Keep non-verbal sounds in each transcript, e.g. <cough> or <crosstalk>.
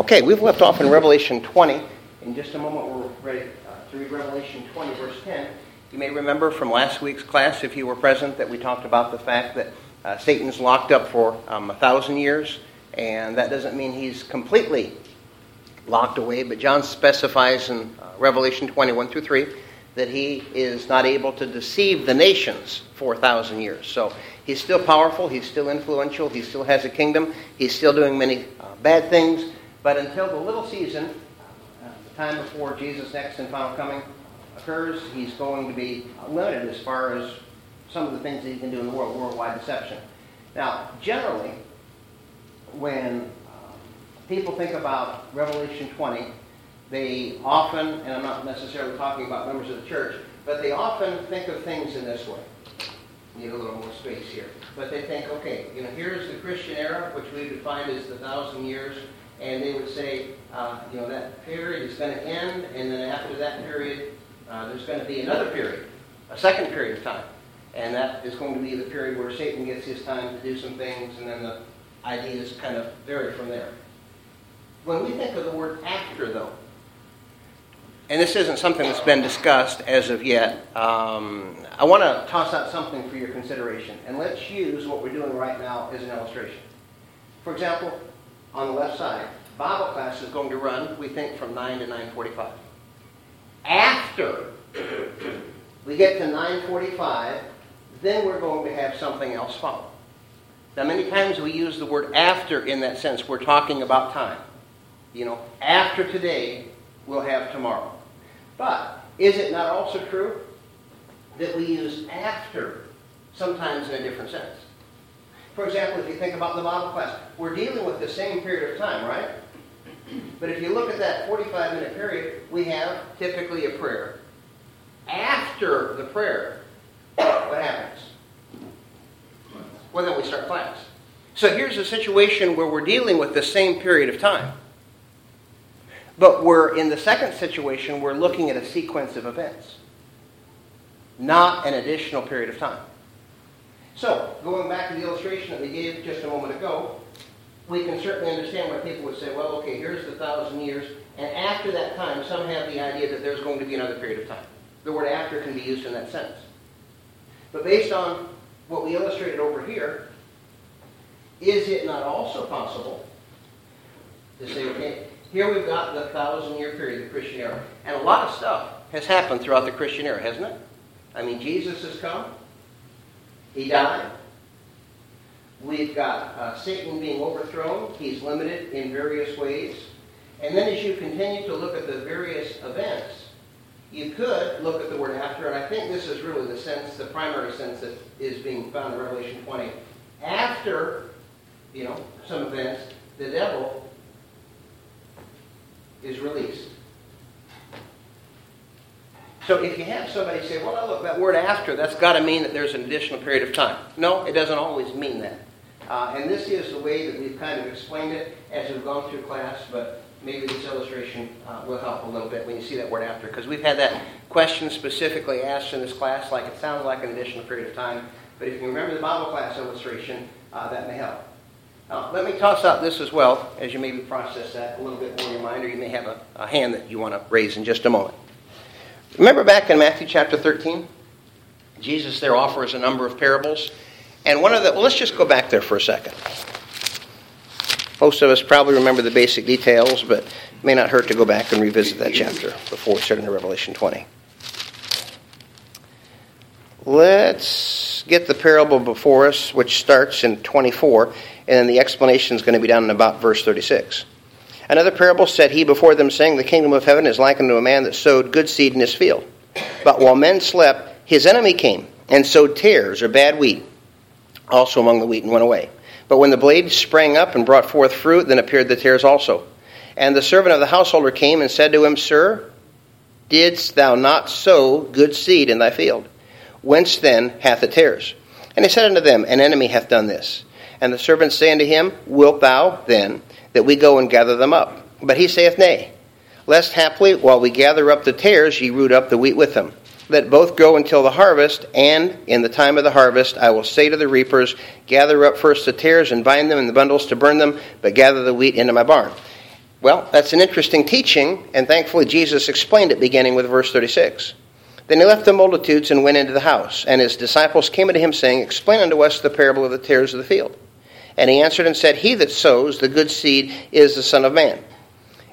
Okay, we've left off in Revelation 20. In just a moment, we're ready uh, to read Revelation 20, verse 10. You may remember from last week's class, if you were present, that we talked about the fact that uh, Satan's locked up for um, a thousand years, and that doesn't mean he's completely locked away, but John specifies in uh, Revelation 21 through 3 that he is not able to deceive the nations for a thousand years. So he's still powerful, he's still influential, he still has a kingdom, he's still doing many uh, bad things, but until the little season, uh, the time before Jesus' next and final coming occurs, he's going to be limited as far as some of the things that he can do in the world, worldwide deception. Now, generally, when uh, people think about Revelation 20, they often, and I'm not necessarily talking about members of the church, but they often think of things in this way. Need a little more space here. But they think, okay, you know, here's the Christian era, which we define as the thousand years, and they would say, uh, you know, that period is going to end, and then after that period, uh, there's going to be another period, a second period of time. And that is going to be the period where Satan gets his time to do some things, and then the ideas kind of vary from there. When we think of the word after, though, and this isn't something that's been discussed as of yet. Um, I want to toss out something for your consideration, and let's use what we're doing right now as an illustration. For example, on the left side, Bible class is going to run, we think, from 9 to 9.45. After we get to 9.45, then we're going to have something else follow. Now, many times we use the word after in that sense. We're talking about time. You know, after today, we'll have tomorrow. But is it not also true that we use after sometimes in a different sense? For example, if you think about the Bible class, we're dealing with the same period of time, right? But if you look at that 45 minute period, we have typically a prayer. After the prayer, what happens? Well, then we start class. So here's a situation where we're dealing with the same period of time. But we're in the second situation, we're looking at a sequence of events, not an additional period of time. So, going back to the illustration that we gave just a moment ago, we can certainly understand why people would say, well, okay, here's the thousand years, and after that time, some have the idea that there's going to be another period of time. The word after can be used in that sense. But based on what we illustrated over here, is it not also possible to say, okay, here we've got the thousand year period, the Christian era. And a lot of stuff has happened throughout the Christian era, hasn't it? I mean, Jesus has come, He died. We've got uh, Satan being overthrown, he's limited in various ways. And then as you continue to look at the various events, you could look at the word after, and I think this is really the sense, the primary sense that is being found in Revelation 20. After, you know, some events, the devil is released. So if you have somebody say, well, look, that word after, that's got to mean that there's an additional period of time. No, it doesn't always mean that. Uh, and this is the way that we've kind of explained it as we've gone through class, but maybe this illustration uh, will help a little bit when you see that word after. Because we've had that question specifically asked in this class, like it sounds like an additional period of time. But if you remember the Bible class illustration, uh, that may help. Let me toss out this as well, as you maybe process that a little bit more in your mind, or you may have a, a hand that you want to raise in just a moment. Remember back in Matthew chapter 13? Jesus there offers a number of parables. And one of the, well, let's just go back there for a second. Most of us probably remember the basic details, but it may not hurt to go back and revisit that chapter before we start into Revelation 20. Let's get the parable before us, which starts in 24 and then the explanation is going to be down in about verse 36. Another parable said he before them, saying, The kingdom of heaven is likened to a man that sowed good seed in his field. But while men slept, his enemy came and sowed tares or bad wheat also among the wheat and went away. But when the blade sprang up and brought forth fruit, then appeared the tares also. And the servant of the householder came and said to him, Sir, didst thou not sow good seed in thy field? Whence then hath the tares? And he said unto them, An enemy hath done this. And the servants say unto him, Wilt thou then that we go and gather them up? But he saith, Nay, lest haply while we gather up the tares, ye root up the wheat with them. Let both grow until the harvest, and in the time of the harvest I will say to the reapers, Gather up first the tares and bind them in the bundles to burn them, but gather the wheat into my barn. Well, that's an interesting teaching, and thankfully Jesus explained it beginning with verse 36. Then he left the multitudes and went into the house, and his disciples came unto him, saying, Explain unto us the parable of the tares of the field. And he answered and said, He that sows the good seed is the Son of Man.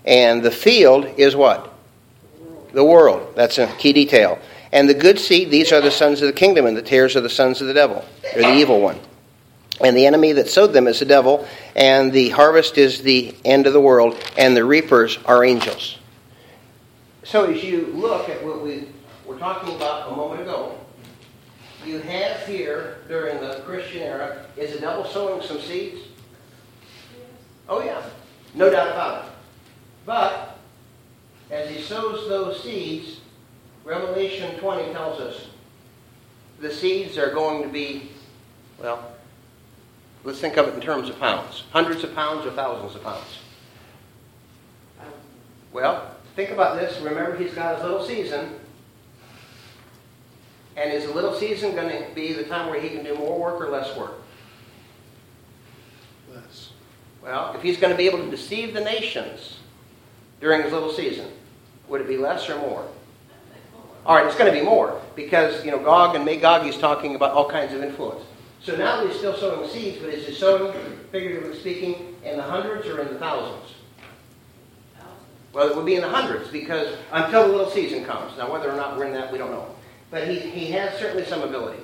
And the field is what? The world. That's a key detail. And the good seed, these are the sons of the kingdom, and the tares are the sons of the devil, or the evil one. And the enemy that sowed them is the devil, and the harvest is the end of the world, and the reapers are angels. So as you look at what we were talking about a moment ago, you have here during the Christian era, is the devil sowing some seeds? Oh yeah, no doubt about it. But as he sows those seeds, Revelation 20 tells us the seeds are going to be, well, let's think of it in terms of pounds. Hundreds of pounds or thousands of pounds? Well, think about this. Remember, he's got his little season. And is the little season going to be the time where he can do more work or less work? Less. Well, if he's going to be able to deceive the nations during his little season, would it be less or more? All right, it's going to be more because, you know, Gog and Magog, he's talking about all kinds of influence. So now he's still sowing seeds, but is he sowing, figuratively speaking, in the hundreds or in the thousands? Well, it would be in the hundreds because until the little season comes. Now, whether or not we're in that, we don't know. But he, he has certainly some ability.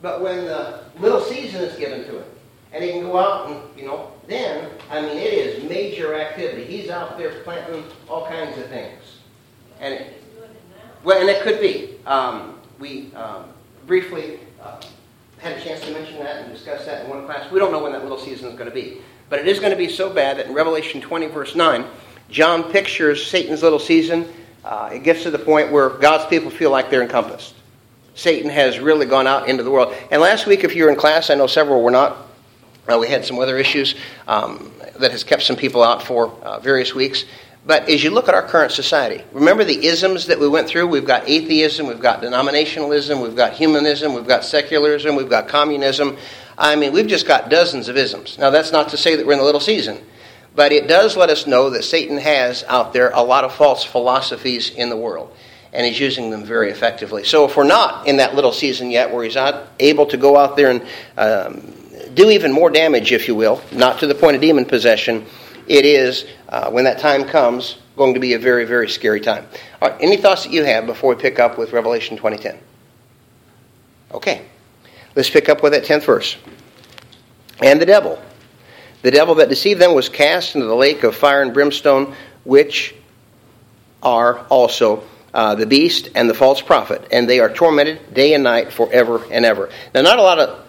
But when the little season is given to him, and he can go out and, you know, then, I mean, it is major activity. He's out there planting all kinds of things. And it, well, and it could be. Um, we um, briefly uh, had a chance to mention that and discuss that in one class. We don't know when that little season is going to be. But it is going to be so bad that in Revelation 20, verse 9, John pictures Satan's little season. Uh, it gets to the point where God's people feel like they're encompassed. Satan has really gone out into the world. And last week, if you were in class, I know several were not. Uh, we had some weather issues um, that has kept some people out for uh, various weeks. But as you look at our current society, remember the isms that we went through? We've got atheism, we've got denominationalism, we've got humanism, we've got secularism, we've got communism. I mean, we've just got dozens of isms. Now, that's not to say that we're in a little season, but it does let us know that Satan has out there a lot of false philosophies in the world, and he's using them very effectively. So, if we're not in that little season yet where he's not able to go out there and um, do even more damage, if you will, not to the point of demon possession, it is, uh, when that time comes, going to be a very, very scary time. All right, any thoughts that you have before we pick up with Revelation 2010? Okay. Let's pick up with that 10th verse. And the devil. The devil that deceived them was cast into the lake of fire and brimstone, which are also uh, the beast and the false prophet, and they are tormented day and night forever and ever. Now, not a lot of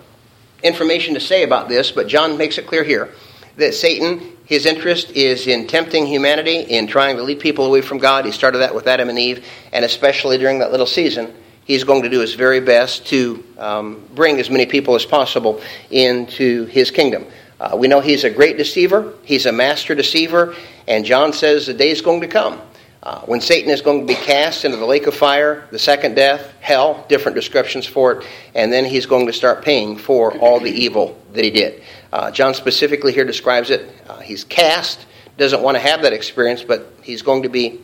information to say about this, but John makes it clear here that Satan his interest is in tempting humanity, in trying to lead people away from God. He started that with Adam and Eve, and especially during that little season, he's going to do his very best to um, bring as many people as possible into his kingdom. Uh, we know he's a great deceiver, he's a master deceiver, and John says the day is going to come uh, when Satan is going to be cast into the lake of fire, the second death, hell, different descriptions for it, and then he's going to start paying for all the evil that he did. Uh, John specifically here describes it. Uh, he's cast, doesn't want to have that experience, but he's going to be,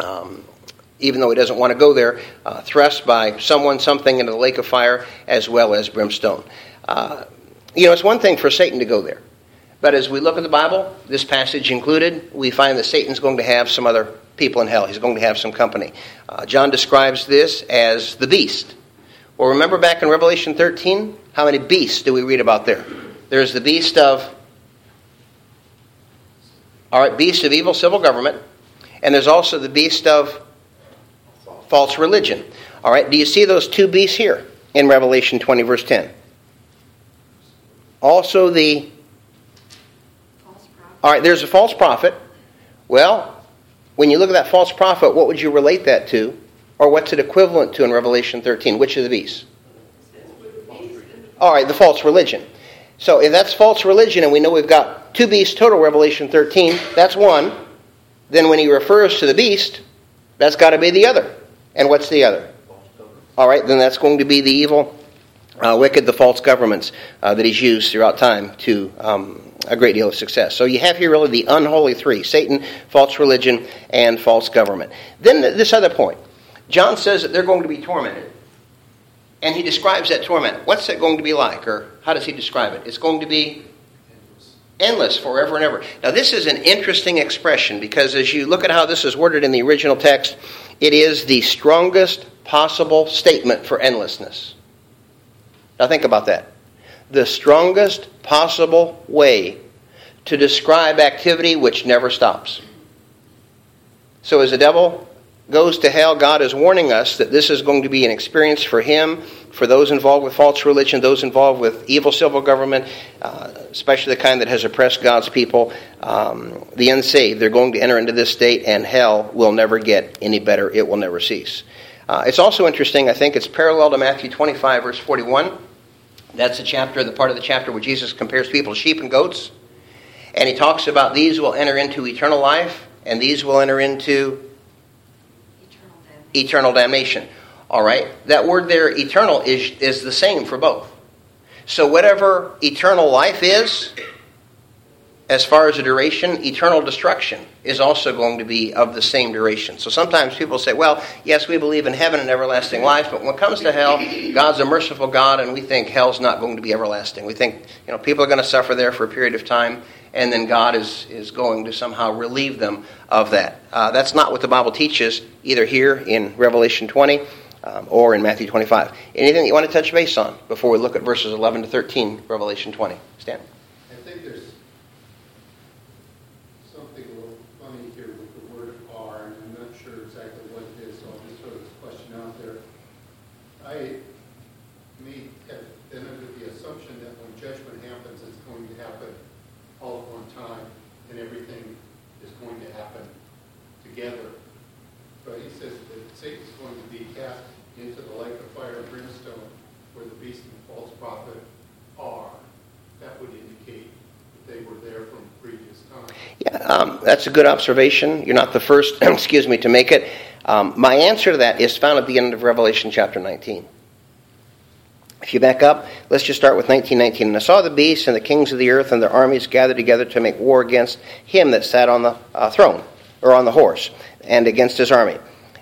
um, even though he doesn't want to go there, uh, thrust by someone, something into the lake of fire as well as brimstone. Uh, you know, it's one thing for Satan to go there. But as we look at the Bible, this passage included, we find that Satan's going to have some other people in hell. He's going to have some company. Uh, John describes this as the beast. Well, remember back in Revelation 13, how many beasts do we read about there? There's the beast of, all right, beast of evil civil government, and there's also the beast of false religion. All right, do you see those two beasts here in Revelation 20, verse 10? Also, the. All right, there's a false prophet. Well, when you look at that false prophet, what would you relate that to? Or what's it equivalent to in Revelation 13? Which of the beasts? All right, the false religion. So if that's false religion, and we know we've got two beasts total, Revelation 13, that's one. Then when he refers to the beast, that's got to be the other. And what's the other? All right, then that's going to be the evil uh, wicked, the false governments uh, that he's used throughout time to um, a great deal of success. So you have here really the unholy three Satan, false religion, and false government. Then this other point John says that they're going to be tormented. And he describes that torment. What's that going to be like? Or how does he describe it? It's going to be endless forever and ever. Now, this is an interesting expression because as you look at how this is worded in the original text, it is the strongest possible statement for endlessness. Now, think about that. The strongest possible way to describe activity which never stops. So, as the devil goes to hell, God is warning us that this is going to be an experience for him, for those involved with false religion, those involved with evil civil government, uh, especially the kind that has oppressed God's people, um, the unsaved. They're going to enter into this state, and hell will never get any better. It will never cease. Uh, it's also interesting, I think it's parallel to Matthew 25, verse 41. That's the chapter, the part of the chapter where Jesus compares people to sheep and goats. And he talks about these will enter into eternal life, and these will enter into eternal damnation. All right? That word there, eternal, is, is the same for both. So, whatever eternal life is, as far as the duration, eternal destruction is also going to be of the same duration. So sometimes people say, well, yes, we believe in heaven and everlasting life, but when it comes to hell, God's a merciful God, and we think hell's not going to be everlasting. We think, you know, people are going to suffer there for a period of time, and then God is, is going to somehow relieve them of that. Uh, that's not what the Bible teaches, either here in Revelation 20 um, or in Matthew 25. Anything that you want to touch base on before we look at verses 11 to 13, Revelation 20? Stan? I think there's something a funny here with the word "are," and I'm not sure exactly what it is, so I'll just throw this question out there. I may have been under the assumption that when judgment happens, it's going to happen all at one time, and everything is going to happen together. But he says that Satan's going to be cast into the lake of fire and brimstone, where the beast and the false prophet are. That would indicate that they were there from previous times. Yeah, um, that's a good observation. You're not the first, <clears throat> excuse me, to make it. Um, my answer to that is found at the end of Revelation chapter 19. If you back up, let's just start with 1919. And I saw the beast and the kings of the earth and their armies gathered together to make war against him that sat on the uh, throne, or on the horse, and against his army.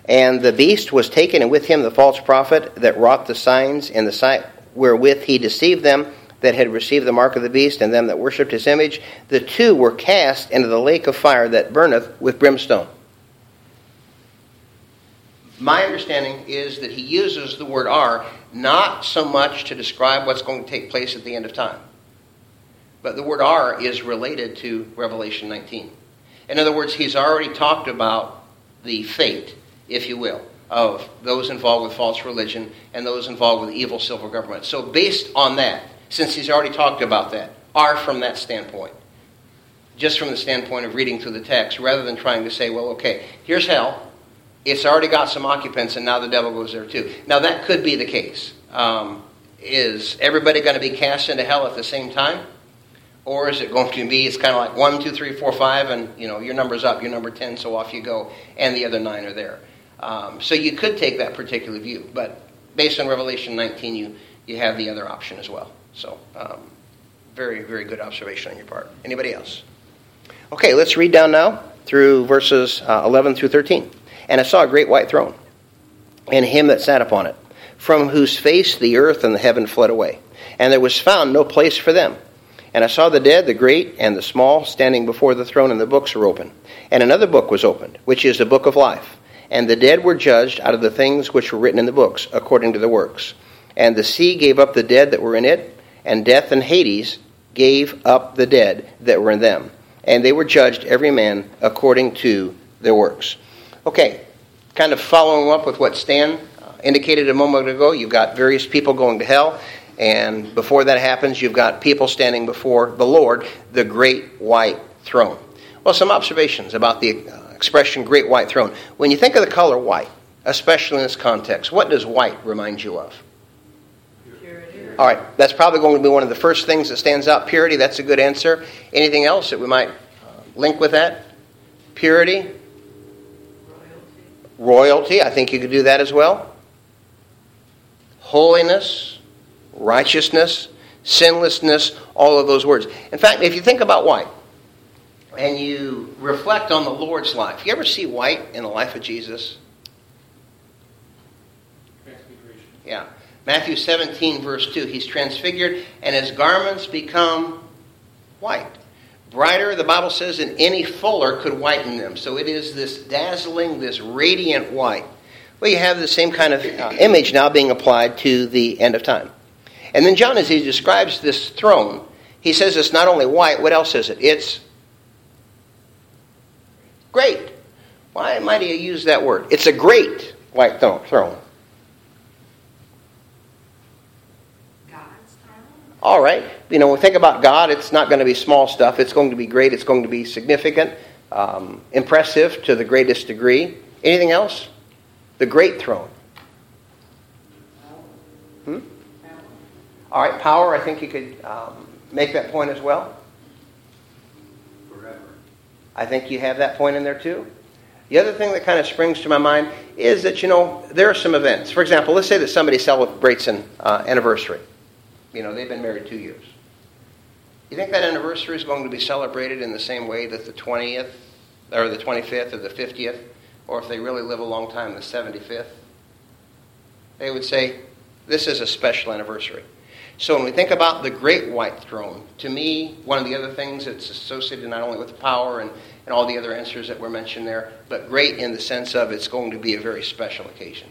And the beast was taken, and with him the false prophet that wrought the signs in the sight wherewith he deceived them that had received the mark of the beast, and them that worshipped his image. The two were cast into the lake of fire that burneth with brimstone. My understanding is that he uses the word are not so much to describe what's going to take place at the end of time, but the word are is related to Revelation 19. In other words, he's already talked about the fate, if you will, of those involved with false religion and those involved with evil civil government. So, based on that, since he's already talked about that, are from that standpoint. Just from the standpoint of reading through the text, rather than trying to say, well, okay, here's hell, it's already got some occupants, and now the devil goes there too. Now, that could be the case. Um, is everybody going to be cast into hell at the same time? Or is it going to be, it's kind of like one, two, three, four, five, and you know, your number's up, your number 10, so off you go, and the other nine are there. Um, so you could take that particular view, but based on Revelation 19, you, you have the other option as well. So, um, very, very good observation on your part. Anybody else? Okay, let's read down now through verses uh, 11 through 13. And I saw a great white throne, and him that sat upon it, from whose face the earth and the heaven fled away. And there was found no place for them. And I saw the dead, the great and the small, standing before the throne, and the books were open. And another book was opened, which is the book of life. And the dead were judged out of the things which were written in the books, according to the works. And the sea gave up the dead that were in it, and death and Hades gave up the dead that were in them. And they were judged, every man according to their works. Okay, kind of following up with what Stan uh, indicated a moment ago, you've got various people going to hell. And before that happens, you've got people standing before the Lord, the great white throne. Well, some observations about the uh, expression great white throne. When you think of the color white, especially in this context, what does white remind you of? All right, that's probably going to be one of the first things that stands out. Purity, that's a good answer. Anything else that we might uh, link with that? Purity? Royalty. Royalty, I think you could do that as well. Holiness righteousness, sinlessness, all of those words. In fact, if you think about white and you reflect on the Lord's life, you ever see white in the life of Jesus? Yeah. Matthew 17, verse 2. He's transfigured, and his garments become white. Brighter, the Bible says, than any fuller could whiten them. So it is this dazzling, this radiant white. Well, you have the same kind of uh, image now being applied to the end of time. And then John, as he describes this throne, he says it's not only white, what else is it? It's great. Why might he use that word? It's a great white throne. All right. You know, when we think about God, it's not going to be small stuff. It's going to be great. It's going to be significant, um, impressive to the greatest degree. Anything else? The great throne. Hmm? All right, power. I think you could um, make that point as well. Forever. I think you have that point in there too. The other thing that kind of springs to my mind is that, you know, there are some events. For example, let's say that somebody celebrates an uh, anniversary. You know, they've been married two years. You think that anniversary is going to be celebrated in the same way that the 20th, or the 25th, or the 50th, or if they really live a long time, the 75th? They would say, this is a special anniversary. So when we think about the great white throne, to me, one of the other things that's associated not only with power and, and all the other answers that were mentioned there, but great in the sense of it's going to be a very special occasion.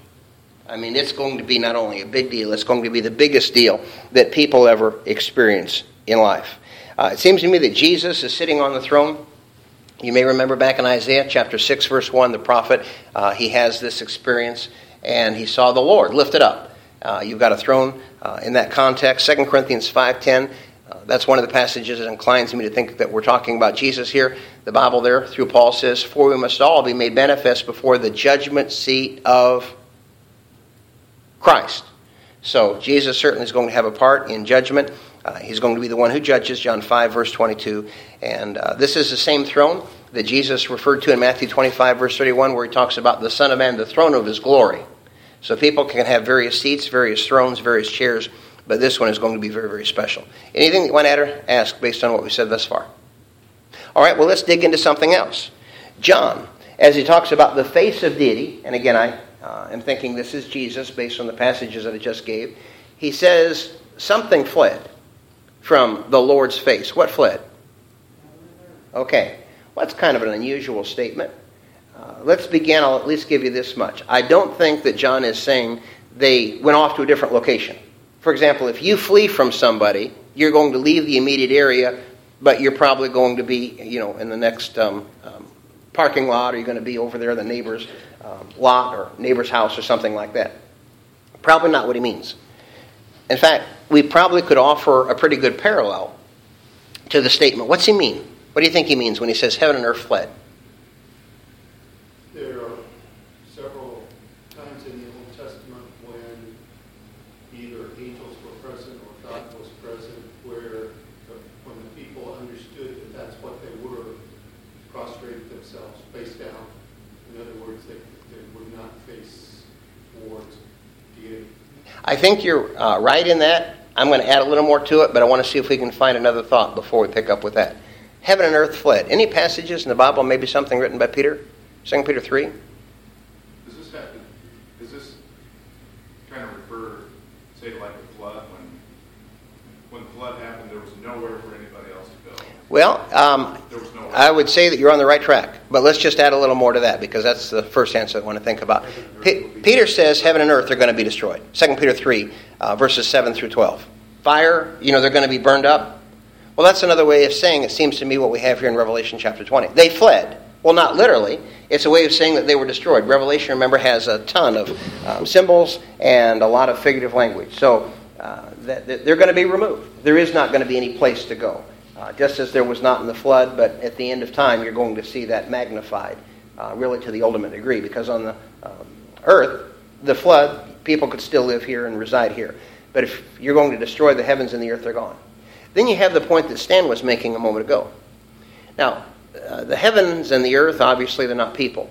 I mean, it's going to be not only a big deal, it's going to be the biggest deal that people ever experience in life. Uh, it seems to me that Jesus is sitting on the throne. You may remember back in Isaiah chapter 6, verse 1, the prophet, uh, he has this experience and he saw the Lord lifted up. Uh, you've got a throne uh, in that context. 2 Corinthians 5.10, uh, that's one of the passages that inclines me to think that we're talking about Jesus here. The Bible there, through Paul, says, For we must all be made manifest before the judgment seat of Christ. So Jesus certainly is going to have a part in judgment. Uh, he's going to be the one who judges, John 5, verse 22. And uh, this is the same throne that Jesus referred to in Matthew 25, verse 31, where he talks about the Son of Man, the throne of his glory. So people can have various seats, various thrones, various chairs, but this one is going to be very, very special. Anything you want to ask based on what we said thus far? All right, well, let's dig into something else. John, as he talks about the face of deity, and again, I uh, am thinking this is Jesus based on the passages that I just gave. He says something fled from the Lord's face. What fled? Okay. Well, that's kind of an unusual statement. Uh, let's begin. I'll at least give you this much. I don't think that John is saying they went off to a different location. For example, if you flee from somebody, you're going to leave the immediate area, but you're probably going to be, you know, in the next um, um, parking lot, or you're going to be over there, the neighbor's um, lot or neighbor's house or something like that. Probably not what he means. In fact, we probably could offer a pretty good parallel to the statement. What's he mean? What do you think he means when he says heaven and earth fled? I think you're uh, right in that. I'm going to add a little more to it, but I want to see if we can find another thought before we pick up with that. Heaven and earth fled. Any passages in the Bible, maybe something written by Peter? 2 Peter 3? Does this happen? Does this kind of refer, say, like the flood? When, when the flood happened, there was nowhere for anybody else to go? Well, um, I would say that you're on the right track, but let's just add a little more to that because that's the first answer I want to think about. Peter says heaven and earth are going to be destroyed. 2 Peter 3, uh, verses 7 through 12. Fire, you know, they're going to be burned up. Well, that's another way of saying it seems to me what we have here in Revelation chapter 20. They fled. Well, not literally. It's a way of saying that they were destroyed. Revelation, remember, has a ton of um, symbols and a lot of figurative language. So uh, that, that they're going to be removed. There is not going to be any place to go uh, just as there was not in the flood, but at the end of time, you're going to see that magnified, uh, really to the ultimate degree, because on the um, earth, the flood, people could still live here and reside here. But if you're going to destroy the heavens and the earth, they're gone. Then you have the point that Stan was making a moment ago. Now, uh, the heavens and the earth, obviously, they're not people.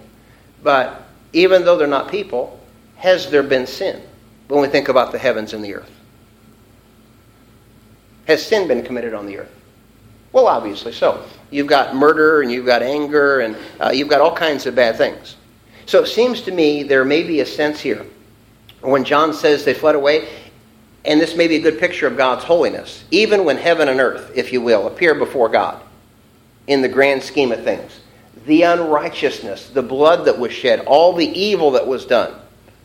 But even though they're not people, has there been sin when we think about the heavens and the earth? Has sin been committed on the earth? Well, obviously so. You've got murder and you've got anger and uh, you've got all kinds of bad things. So it seems to me there may be a sense here when John says they fled away, and this may be a good picture of God's holiness, even when heaven and earth, if you will, appear before God in the grand scheme of things. The unrighteousness, the blood that was shed, all the evil that was done.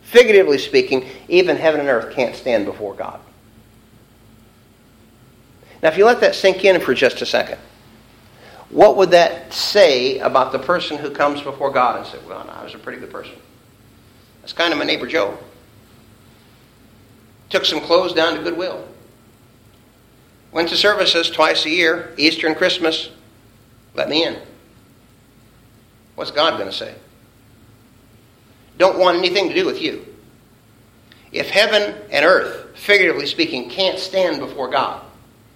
Figuratively speaking, even heaven and earth can't stand before God. Now, if you let that sink in for just a second, what would that say about the person who comes before God and says, Well, no, I was a pretty good person? That's kind of my neighbor Joe. Took some clothes down to Goodwill. Went to services twice a year, Easter and Christmas. Let me in. What's God going to say? Don't want anything to do with you. If heaven and earth, figuratively speaking, can't stand before God,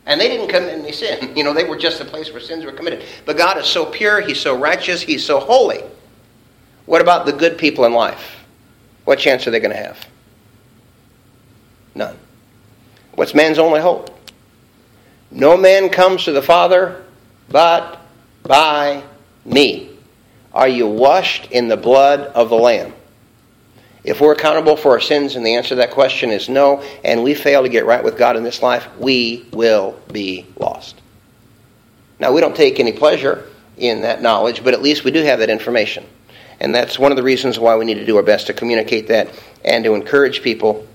and they didn't commit any sin, <laughs> you know, they were just a place where sins were committed. But God is so pure, He's so righteous, He's so holy. What about the good people in life? What chance are they going to have? None. What's man's only hope? No man comes to the Father but by me. Are you washed in the blood of the Lamb? If we're accountable for our sins and the answer to that question is no, and we fail to get right with God in this life, we will be lost. Now, we don't take any pleasure in that knowledge, but at least we do have that information. And that's one of the reasons why we need to do our best to communicate that and to encourage people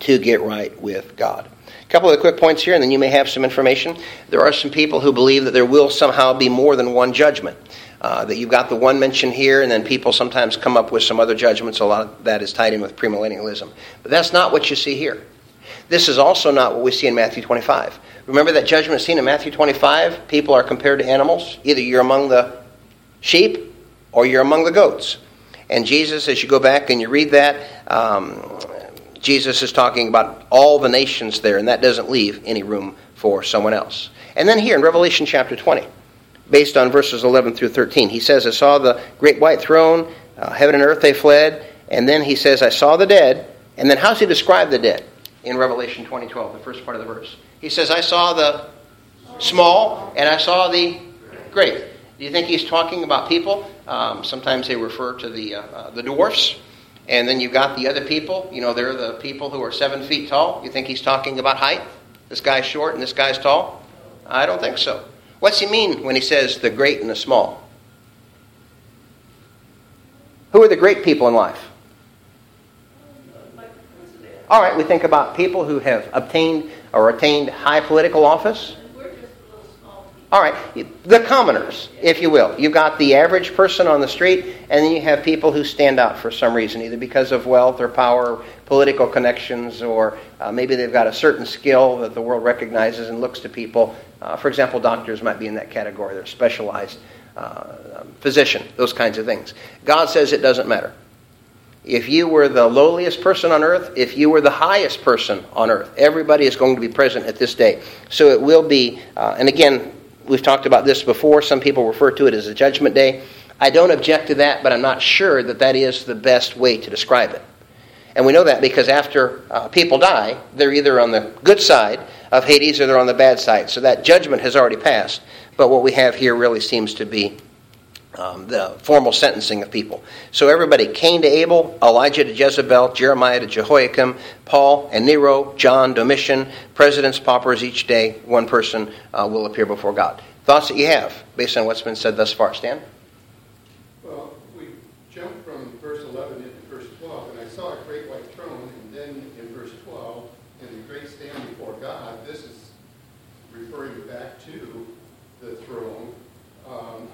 to get right with God. A couple of quick points here, and then you may have some information. There are some people who believe that there will somehow be more than one judgment. Uh, that you've got the one mentioned here, and then people sometimes come up with some other judgments. A lot of that is tied in with premillennialism. But that's not what you see here. This is also not what we see in Matthew 25. Remember that judgment scene in Matthew 25? People are compared to animals. Either you're among the sheep or you're among the goats. And Jesus, as you go back and you read that, um, Jesus is talking about all the nations there, and that doesn't leave any room for someone else. And then here in Revelation chapter 20, based on verses 11 through 13, he says, I saw the great white throne, uh, heaven and earth they fled, and then he says, I saw the dead. And then how's he describe the dead in Revelation 20, 12, the first part of the verse? He says, I saw the small and I saw the great. Do you think he's talking about people? Um, sometimes they refer to the, uh, uh, the dwarfs. And then you've got the other people, you know, they're the people who are seven feet tall. You think he's talking about height? This guy's short and this guy's tall? I don't think so. What's he mean when he says the great and the small? Who are the great people in life? All right, we think about people who have obtained or attained high political office. All right, the commoners, if you will. You've got the average person on the street, and then you have people who stand out for some reason, either because of wealth or power, political connections, or uh, maybe they've got a certain skill that the world recognizes and looks to people. Uh, for example, doctors might be in that category. They're specialized uh, physician, those kinds of things. God says it doesn't matter. If you were the lowliest person on earth, if you were the highest person on earth, everybody is going to be present at this day. So it will be, uh, and again, We've talked about this before. Some people refer to it as a judgment day. I don't object to that, but I'm not sure that that is the best way to describe it. And we know that because after uh, people die, they're either on the good side of Hades or they're on the bad side. So that judgment has already passed. But what we have here really seems to be um, the formal sentencing of people. So everybody Cain to Abel, Elijah to Jezebel, Jeremiah to Jehoiakim, Paul and Nero, John, Domitian, presidents, paupers, each day, one person uh, will appear before God. Thoughts that you have based on what's been said thus far, Stan? Well, we jump from verse 11 into verse 12, and I saw a great white throne, and then in verse 12, and the great stand before God. This is referring back to the throne. Um,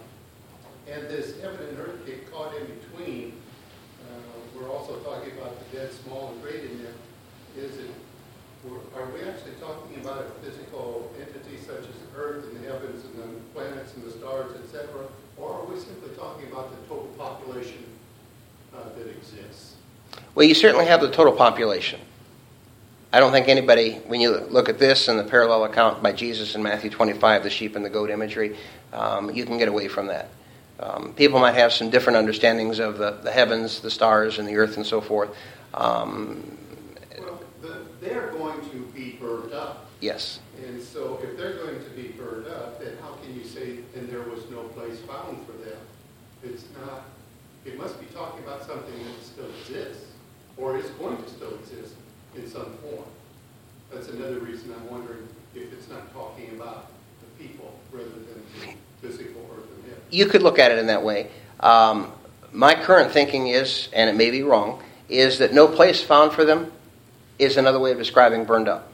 and this heaven and earth get caught in between. Uh, we're also talking about the dead, small, and great in there. Is it, are we actually talking about a physical entity such as earth and the heavens and the planets and the stars, etc., or are we simply talking about the total population uh, that exists? Well, you certainly have the total population. I don't think anybody, when you look at this and the parallel account by Jesus in Matthew 25, the sheep and the goat imagery, um, you can get away from that. Um, people might have some different understandings of the, the heavens, the stars, and the earth, and so forth. Um, they're going to be burnt up. Yes. And so So if they're going to be burned up, then how can you say, and there was no place found for them? It's not, it must be talking about something that still exists, or is going to still exist in some form. That's another reason I'm wondering if it's not talking about the people rather than the physical earth and heaven. You could look at it in that way. Um, my current thinking is, and it may be wrong, is that no place found for them is another way of describing burned up.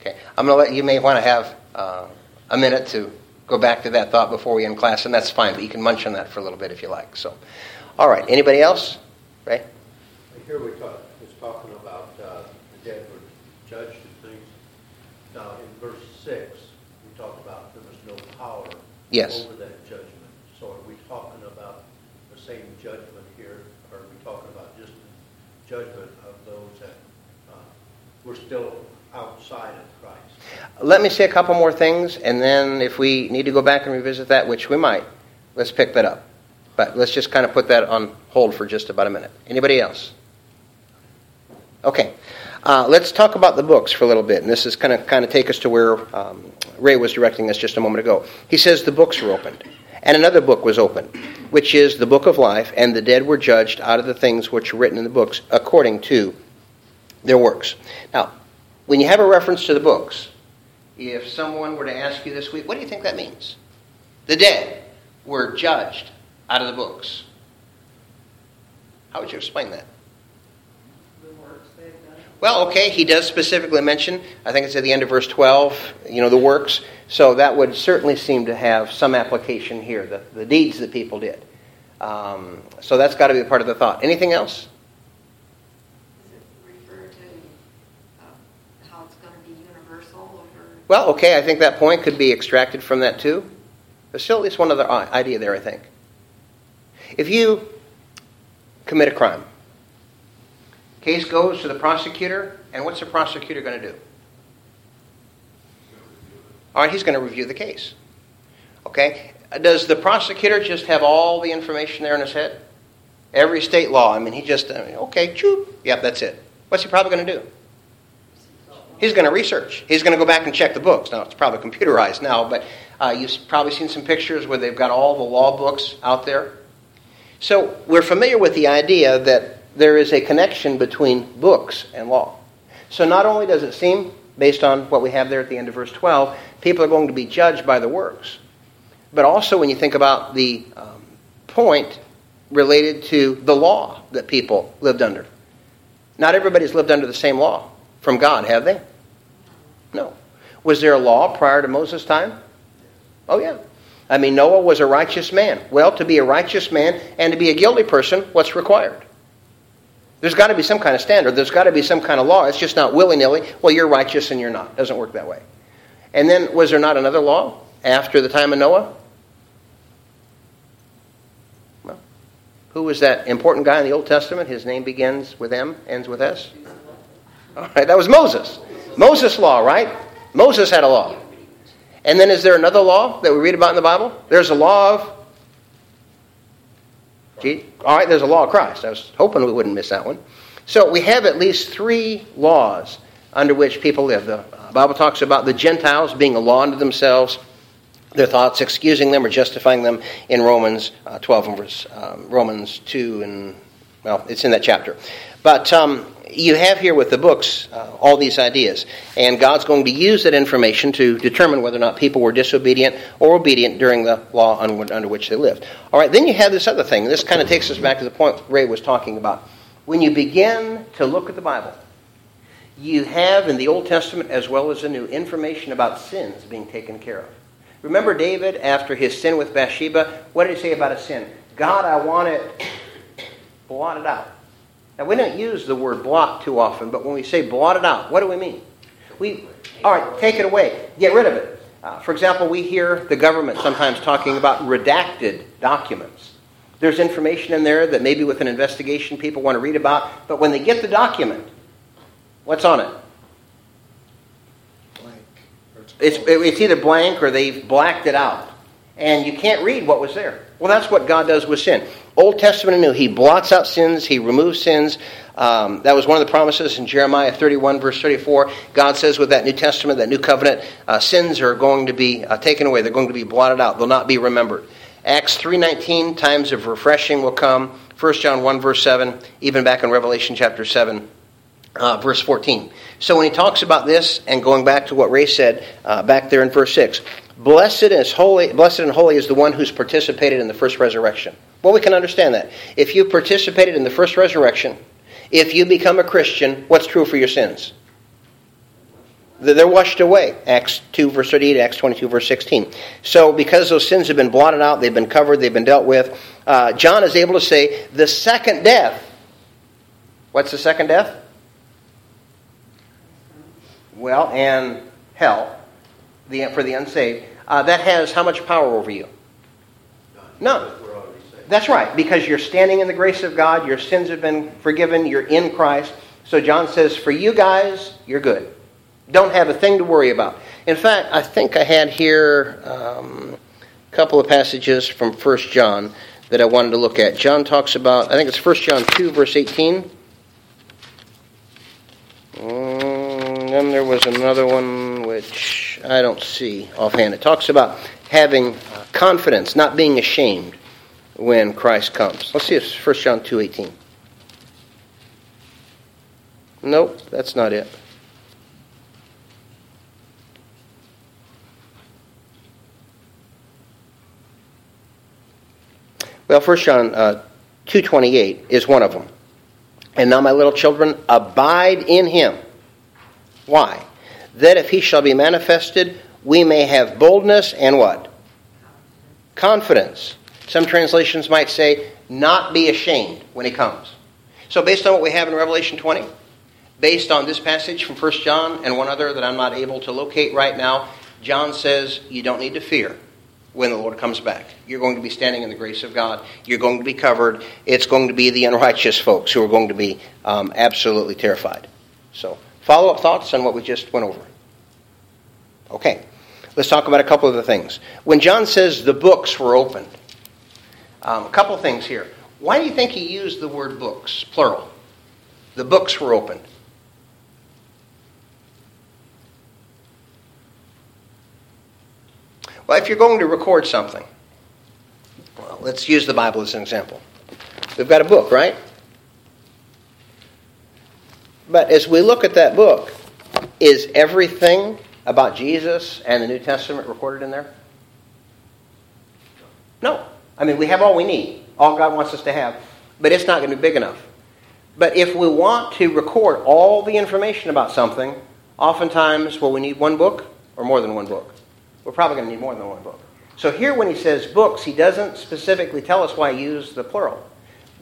Okay, I'm going to let you may want to have uh, a minute to go back to that thought before we end class, and that's fine, but you can munch on that for a little bit if you like. So, all right, anybody else? Right. Here we talk, it's talking about uh, the dead were judged and things. Now, in verse six, we talk about there was no power Yes. over that judgment. So are we talking about the same judgment here, or are we talking about just the judgment of those that uh, were still outside of Christ? Let me say a couple more things, and then if we need to go back and revisit that, which we might, let's pick that up. But let's just kind of put that on hold for just about a minute. Anybody else? Okay. Uh, let's talk about the books for a little bit, and this is kind of kind of take us to where um, Ray was directing us just a moment ago. He says the books were opened, and another book was opened, which is the book of life, and the dead were judged out of the things which are written in the books according to their works. Now, when you have a reference to the books, if someone were to ask you this week, what do you think that means? The dead were judged out of the books. How would you explain that? the works they've done. Well, okay, he does specifically mention, I think it's at the end of verse 12, you know, the works. So that would certainly seem to have some application here, the, the deeds that people did. Um, so that's got to be a part of the thought. Anything else? Does it refer to um, how it's going to be universal over? Well, okay, I think that point could be extracted from that too. There's still at least one other idea there, I think. If you commit a crime, case goes to the prosecutor, and what's the prosecutor going to do? All right, he's going to review the case. Okay? Does the prosecutor just have all the information there in his head? Every state law. I mean, he just, okay, choop. Yep, that's it. What's he probably going to do? He's going to research. He's going to go back and check the books. Now, it's probably computerized now, but uh, you've probably seen some pictures where they've got all the law books out there. So, we're familiar with the idea that there is a connection between books and law. So, not only does it seem, based on what we have there at the end of verse 12, people are going to be judged by the works, but also when you think about the um, point related to the law that people lived under. Not everybody's lived under the same law from God, have they? No. Was there a law prior to Moses' time? Oh, yeah. I mean, Noah was a righteous man. Well, to be a righteous man and to be a guilty person, what's required? There's got to be some kind of standard. There's got to be some kind of law. It's just not willy nilly. Well, you're righteous and you're not. It doesn't work that way. And then, was there not another law after the time of Noah? Well, who was that important guy in the Old Testament? His name begins with M, ends with S. All right, that was Moses. Moses' law, right? Moses had a law. And then is there another law that we read about in the Bible? There's a law of. All right, there's a law of Christ. I was hoping we wouldn't miss that one. So we have at least three laws under which people live. The Bible talks about the Gentiles being a law unto themselves, their thoughts excusing them or justifying them in Romans uh, 12 and verse um, Romans 2 and well, it's in that chapter. But um, you have here with the books uh, all these ideas, and God's going to use that information to determine whether or not people were disobedient or obedient during the law under, under which they lived. All right, then you have this other thing. This kind of takes us back to the point Ray was talking about. When you begin to look at the Bible, you have in the Old Testament as well as the New information about sins being taken care of. Remember David after his sin with Bathsheba? What did he say about a sin? God, I want it blotted out. Now, we don't use the word blot too often, but when we say blot it out, what do we mean? We, all right, take it away, get rid of it. Uh, for example, we hear the government sometimes talking about redacted documents. There's information in there that maybe with an investigation people want to read about, but when they get the document, what's on it? Blank. It's, it's either blank or they've blacked it out. And you can't read what was there. Well, that's what God does with sin. Old Testament and New, He blots out sins, He removes sins. Um, that was one of the promises in Jeremiah 31, verse 34. God says with that New Testament, that new covenant, uh, sins are going to be uh, taken away. They're going to be blotted out. They'll not be remembered. Acts 3.19, times of refreshing will come. 1 John 1, verse 7, even back in Revelation chapter 7, uh, verse 14. So when he talks about this, and going back to what Ray said uh, back there in verse 6, blessed, holy, blessed and holy is the one who's participated in the first resurrection. Well, we can understand that. If you participated in the first resurrection, if you become a Christian, what's true for your sins? They're washed away. Acts 2, verse 38, Acts 22, verse 16. So, because those sins have been blotted out, they've been covered, they've been dealt with, uh, John is able to say the second death. What's the second death? Well, and hell the, for the unsaved. Uh, that has how much power over you? None. That's right, because you're standing in the grace of God, your sins have been forgiven, you're in Christ. So John says, for you guys, you're good. Don't have a thing to worry about. In fact, I think I had here um, a couple of passages from 1 John that I wanted to look at. John talks about, I think it's 1 John 2, verse 18. And then there was another one which I don't see offhand. It talks about having uh, confidence, not being ashamed when Christ comes. Let's see if it's 1 John 2.18. Nope, that's not it. Well, 1 John uh, 2.28 is one of them. And now, my little children, abide in him. Why? That if he shall be manifested, we may have boldness and what? Confidence. Some translations might say, not be ashamed when he comes. So, based on what we have in Revelation 20, based on this passage from 1 John and one other that I'm not able to locate right now, John says you don't need to fear when the Lord comes back. You're going to be standing in the grace of God. You're going to be covered. It's going to be the unrighteous folks who are going to be um, absolutely terrified. So, follow up thoughts on what we just went over. Okay, let's talk about a couple of the things. When John says the books were opened, um, a couple things here. Why do you think he used the word books, plural? The books were opened. Well, if you're going to record something, well, let's use the Bible as an example. We've got a book, right? But as we look at that book, is everything about Jesus and the New Testament recorded in there? No. I mean, we have all we need, all God wants us to have, but it's not going to be big enough. But if we want to record all the information about something, oftentimes, will we need one book or more than one book? We're probably going to need more than one book. So here, when he says books, he doesn't specifically tell us why he used the plural.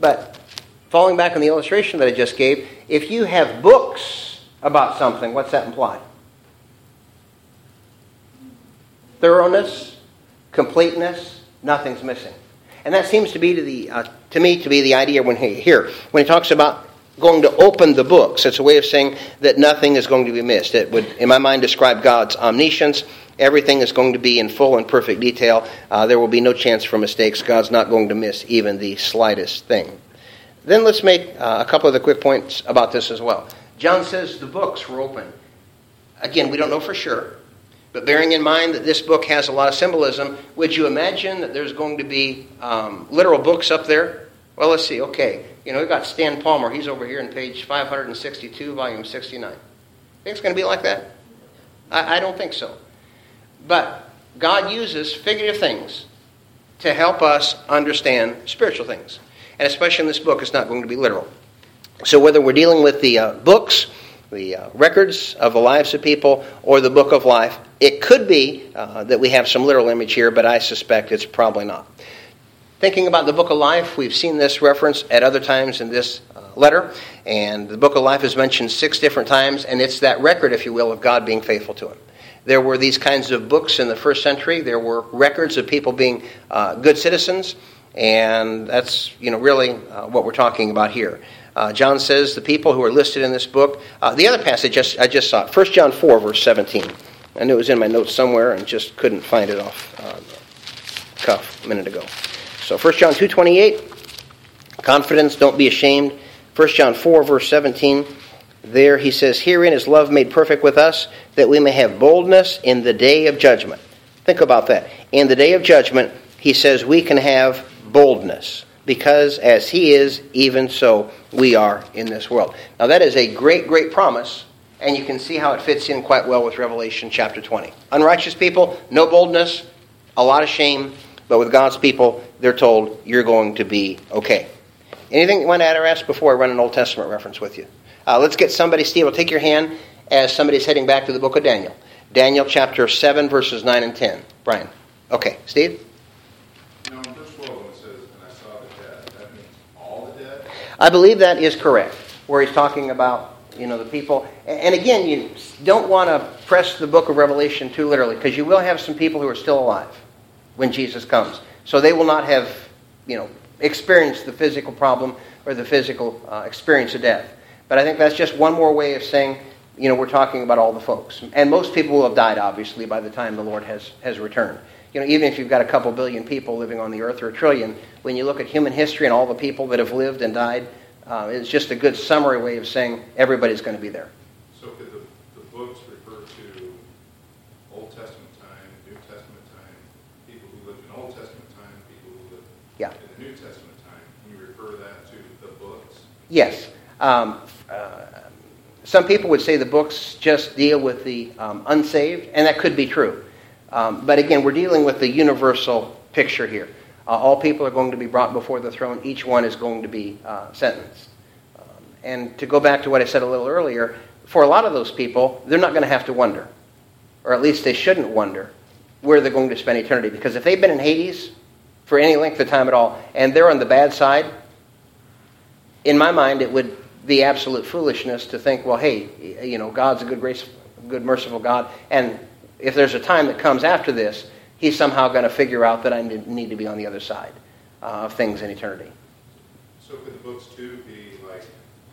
But falling back on the illustration that I just gave, if you have books about something, what's that imply? Thoroughness, completeness, nothing's missing. And that seems to be to the uh, to me to be the idea when he here when he talks about going to open the books. It's a way of saying that nothing is going to be missed. It would, in my mind, describe God's omniscience. Everything is going to be in full and perfect detail. Uh, there will be no chance for mistakes. God's not going to miss even the slightest thing. Then let's make uh, a couple of the quick points about this as well. John says the books were open. Again, we don't know for sure. But bearing in mind that this book has a lot of symbolism, would you imagine that there's going to be um, literal books up there? Well, let's see. Okay, you know, we've got Stan Palmer. He's over here in page 562, volume 69. Think it's going to be like that? I, I don't think so. But God uses figurative things to help us understand spiritual things. And especially in this book, it's not going to be literal. So whether we're dealing with the uh, books, the uh, records of the lives of people, or the book of life, it could be uh, that we have some literal image here, but I suspect it's probably not. Thinking about the book of life, we've seen this reference at other times in this uh, letter, and the book of life is mentioned six different times, and it's that record, if you will, of God being faithful to him. There were these kinds of books in the first century. There were records of people being uh, good citizens, and that's you know really uh, what we're talking about here. Uh, John says the people who are listed in this book. Uh, the other passage I just saw, 1 John 4, verse 17. I knew it was in my notes somewhere and just couldn't find it off. Uh, cuff a minute ago. So 1 John 2.28, confidence, don't be ashamed. 1 John 4, verse 17, there he says, Herein is love made perfect with us, that we may have boldness in the day of judgment. Think about that. In the day of judgment, he says we can have boldness because as he is, even so we are in this world. Now, that is a great, great promise, and you can see how it fits in quite well with Revelation chapter 20. Unrighteous people, no boldness, a lot of shame, but with God's people, they're told, you're going to be okay. Anything you want to add or ask before I run an Old Testament reference with you? Uh, let's get somebody, Steve, will take your hand as somebody's heading back to the book of Daniel. Daniel chapter 7, verses 9 and 10. Brian. Okay, Steve? No, in this world says, and I saw the death. That means all the dead. I believe that is correct, where he's talking about you know the people. And again, you don't want to press the book of Revelation too literally, because you will have some people who are still alive when Jesus comes. So they will not have you know experienced the physical problem or the physical uh, experience of death. But I think that's just one more way of saying you know we're talking about all the folks, and most people will have died obviously by the time the Lord has has returned you know, even if you've got a couple billion people living on the earth or a trillion, when you look at human history and all the people that have lived and died, uh, it's just a good summary way of saying everybody's going to be there. So could the, the books refer to Old Testament time, New Testament time, people who lived in Old Testament time, people who lived yeah. in the New Testament time? Can you refer that to the books? Yes. Um, uh, some people would say the books just deal with the um, unsaved, and that could be true. Um, but again, we're dealing with the universal picture here. Uh, all people are going to be brought before the throne. Each one is going to be uh, sentenced. Um, and to go back to what I said a little earlier, for a lot of those people, they're not going to have to wonder, or at least they shouldn't wonder, where they're going to spend eternity. Because if they've been in Hades for any length of time at all, and they're on the bad side, in my mind, it would be absolute foolishness to think, well, hey, you know, God's a good, grace, good, merciful God, and if there's a time that comes after this, he's somehow going to figure out that I need to be on the other side uh, of things in eternity. So could the books too be like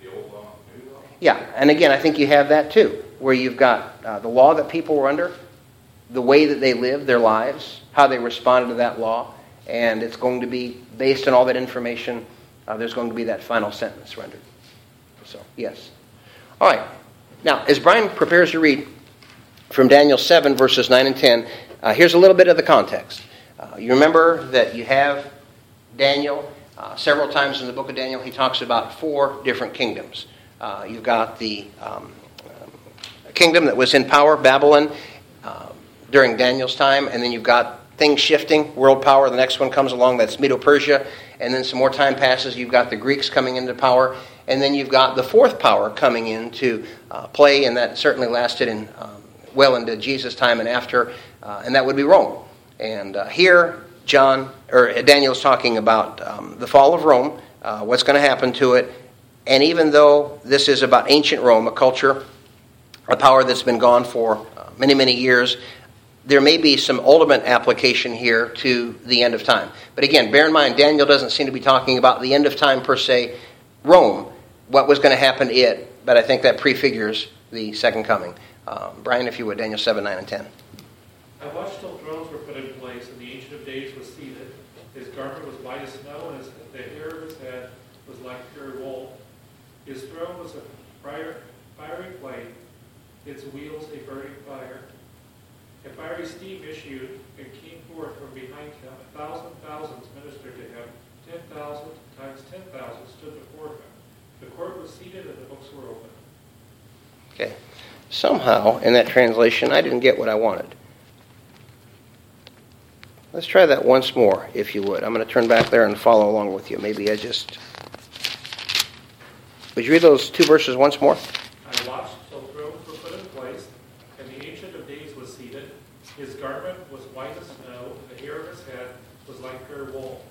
the old law, new law? Yeah, and again, I think you have that too, where you've got uh, the law that people were under, the way that they lived their lives, how they responded to that law, and it's going to be based on all that information. Uh, there's going to be that final sentence rendered. So, yes. All right. Now, as Brian prepares to read, from Daniel 7, verses 9 and 10. Uh, here's a little bit of the context. Uh, you remember that you have Daniel. Uh, several times in the book of Daniel, he talks about four different kingdoms. Uh, you've got the um, kingdom that was in power, Babylon, uh, during Daniel's time, and then you've got things shifting, world power. The next one comes along, that's Medo Persia, and then some more time passes, you've got the Greeks coming into power, and then you've got the fourth power coming into uh, play, and that certainly lasted in um, well into Jesus' time and after, uh, and that would be Rome. And uh, here, John or Daniel is talking about um, the fall of Rome, uh, what's going to happen to it, and even though this is about ancient Rome, a culture, a power that's been gone for uh, many, many years, there may be some ultimate application here to the end of time. But again, bear in mind, Daniel doesn't seem to be talking about the end of time per se, Rome, what was going to happen to it, but I think that prefigures the second coming. Um, Brian, if you would, Daniel 7, 9, and 10. I watched till thrones were put in place, and the Ancient of Days was seated. His garment was white as snow, and his, the hair of his head was like pure wool. His throne was a fire, fiery flame, its wheels a burning fire. A fiery steam issued and came forth from behind him. A thousand thousands ministered to him. Ten thousand times ten thousand stood before him. The court was seated and the books were open. Okay somehow in that translation, I didn't get what I wanted. Let's try that once more, if you would. I'm going to turn back there and follow along with you. Maybe I just. Would you read those two verses once more? I watched till thrones was put in place, and the Ancient of Days was seated. His garment was white as snow, and the hair of his head was like pure wool.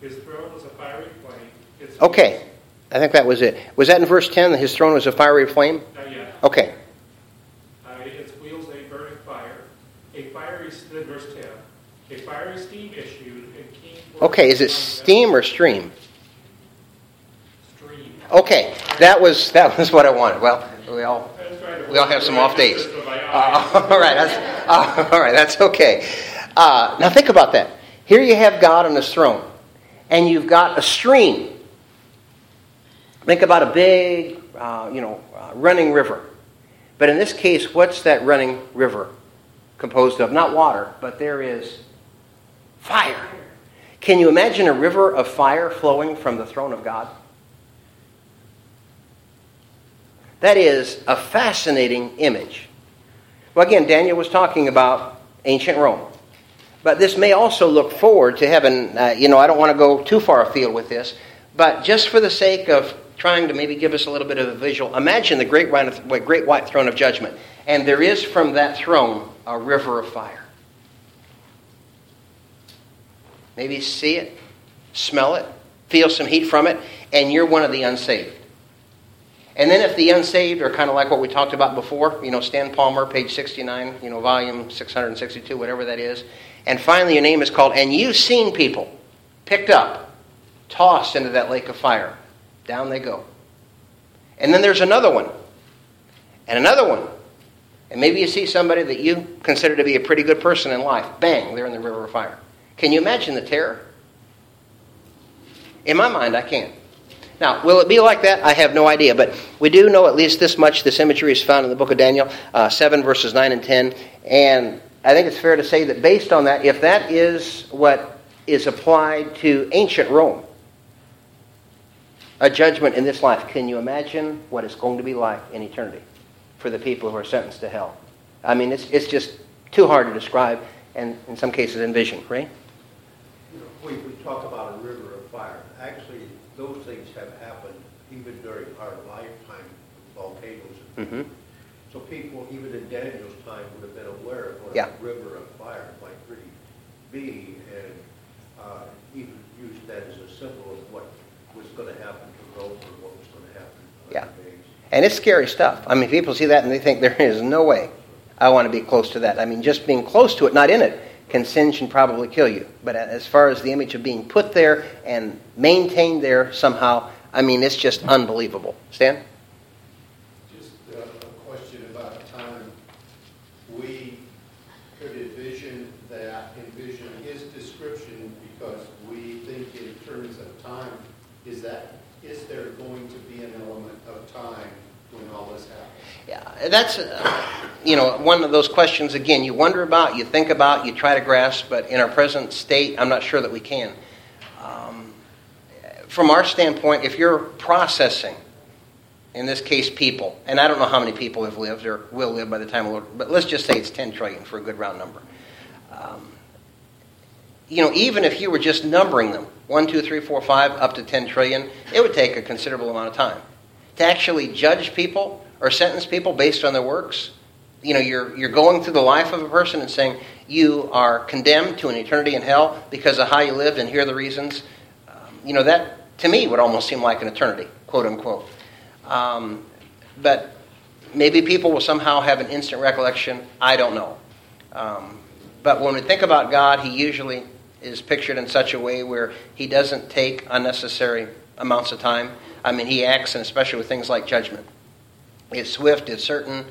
His throne was a fiery flame. Its okay. I think that was it. Was that in verse 10 that his throne was a fiery flame? Not yet. Okay. verse 10. A fiery steam issued and came Okay, is it steam or stream? Stream. Okay, that was that was what I wanted. Well, we all we all have some off days. Uh, <laughs> all right, that's uh, <laughs> all right. That's okay. Uh, now think about that. Here you have God on his throne, and you've got a stream. Think about a big, uh, you know, uh, running river. But in this case, what's that running river composed of? Not water, but there is fire. Can you imagine a river of fire flowing from the throne of God? That is a fascinating image. Well, again, Daniel was talking about ancient Rome. But this may also look forward to heaven. Uh, you know, I don't want to go too far afield with this, but just for the sake of trying to maybe give us a little bit of a visual, imagine the great great white throne of judgment. And there is from that throne a river of fire. Maybe see it, smell it, feel some heat from it, and you're one of the unsaved. And then if the unsaved are kind of like what we talked about before, you know, Stan Palmer, page 69, you know, volume 662, whatever that is. And finally, your name is called, and you've seen people picked up, tossed into that lake of fire. Down they go. And then there's another one, and another one. And maybe you see somebody that you consider to be a pretty good person in life. Bang, they're in the river of fire. Can you imagine the terror? In my mind, I can't. Now, will it be like that? I have no idea. But we do know at least this much. This imagery is found in the book of Daniel, uh, 7, verses 9 and 10. And I think it's fair to say that based on that, if that is what is applied to ancient Rome, a judgment in this life, can you imagine what it's going to be like in eternity for the people who are sentenced to hell? I mean, it's, it's just too hard to describe and in some cases envision, right? We, we talk about a river of fire. Actually, those things have happened even during our lifetime, volcanoes. Mm-hmm. So people, even in Daniel's time, would have been aware of what Yeah. a river of fire might really be, and uh, even used that as a symbol of what was going to happen to Rome or what was going to happen. Yeah. days. And it's scary stuff. I mean, people see that and they think there is no way I want to be close to that. I mean, just being close to it, not in it, can singe and probably kill you. But as far as the image of being put there and maintained there somehow, I mean, it's just unbelievable. Stan? Just uh, a question about time. We could envision that, envision his description because we think in terms of time. Is that, is there going to be an element of time when all this happens? Yeah, that's, you know, one of those questions, again, you wonder about, you think about, you try to grasp, but in our present state, I'm not sure that we can. Um, from our standpoint, if you're processing, in this case, people, and I don't know how many people have lived or will live by the time, of, but let's just say it's 10 trillion for a good round number. Um, you know, even if you were just numbering them, 1, 2, 3, 4, 5, up to 10 trillion, it would take a considerable amount of time. To actually judge people or sentence people based on their works, you know, you're, you're going through the life of a person and saying you are condemned to an eternity in hell because of how you lived and here are the reasons. Um, you know, that to me would almost seem like an eternity, quote unquote. Um, but maybe people will somehow have an instant recollection. I don't know. Um, but when we think about God, He usually is pictured in such a way where He doesn't take unnecessary amounts of time. I mean, He acts, and especially with things like judgment. It's swift, it's certain,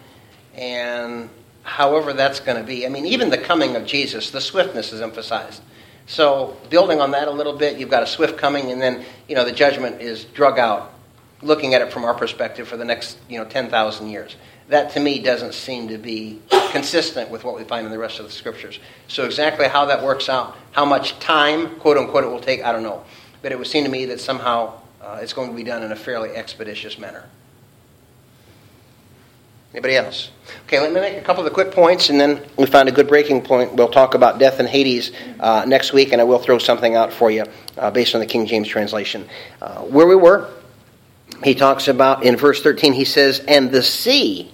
and however that's going to be. I mean, even the coming of Jesus, the swiftness is emphasized. So, building on that a little bit, you've got a swift coming, and then you know the judgment is drug out. Looking at it from our perspective for the next you know ten thousand years, that to me doesn't seem to be consistent with what we find in the rest of the scriptures. So, exactly how that works out, how much time, quote unquote, it will take, I don't know. But it would seem to me that somehow uh, it's going to be done in a fairly expeditious manner. Anybody else? Okay, let me make a couple of the quick points, and then we find a good breaking point. We'll talk about death and Hades uh, next week, and I will throw something out for you uh, based on the King James translation. Uh, where we were, he talks about in verse 13, he says, And the sea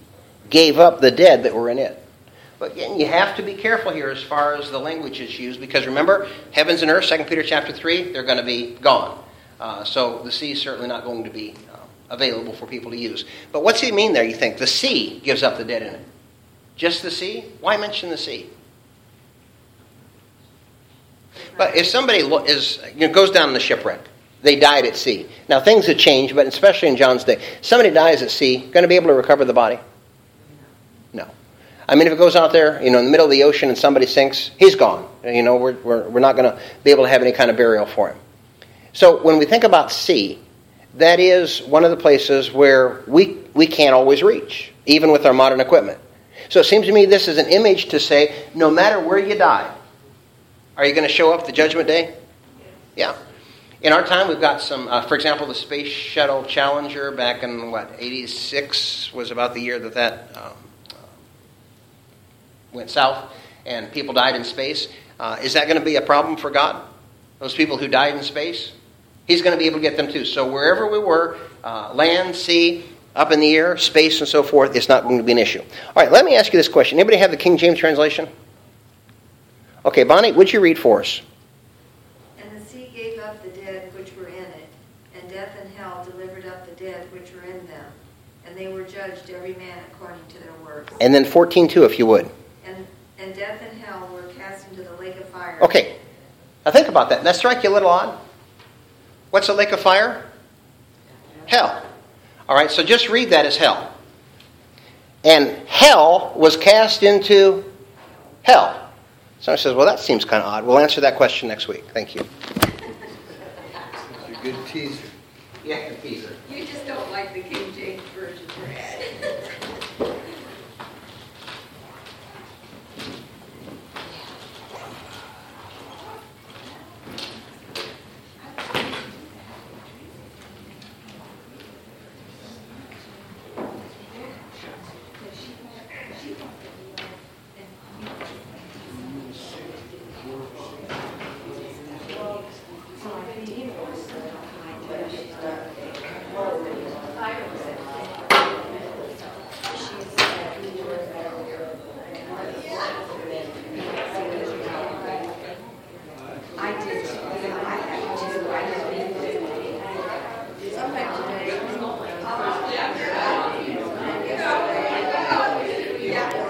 gave up the dead that were in it. But again, you have to be careful here as far as the language is used, because remember, heavens and earth, 2 Peter chapter 3, they're going to be gone. Uh, so the sea is certainly not going to be available for people to use. But what's he mean there, you think? The sea gives up the dead in it. Just the sea? Why mention the sea? But if somebody is, you know, goes down in the shipwreck, they died at sea. Now things have changed, but especially in John's day, somebody dies at sea, going to be able to recover the body? No. I mean, if it goes out there, you know, in the middle of the ocean and somebody sinks, he's gone. You know, we're, we're, we're not going to be able to have any kind of burial for him. So when we think about sea, that is one of the places where we, we can't always reach, even with our modern equipment. So it seems to me this is an image to say no matter where you die, are you going to show up the judgment day? Yeah. In our time, we've got some, uh, for example, the Space Shuttle Challenger back in, what, 86 was about the year that that um, went south and people died in space. Uh, is that going to be a problem for God? Those people who died in space? He's going to be able to get them too. So wherever we were, uh, land, sea, up in the air, space, and so forth, it's not going to be an issue. All right, let me ask you this question. Anybody have the King James translation? Okay, Bonnie, would you read for us? And the sea gave up the dead which were in it, and death and hell delivered up the dead which were in them. And they were judged every man according to their works. And then 14.2, if you would. And, and death and hell were cast into the lake of fire. Okay, now think about that. That strike you a little odd? What's a lake of fire? Hell. All right, so just read that as hell. And hell was cast into hell. Someone says, well, that seems kind of odd. We'll answer that question next week. Thank you. It's a good teaser. Yeah, teaser. You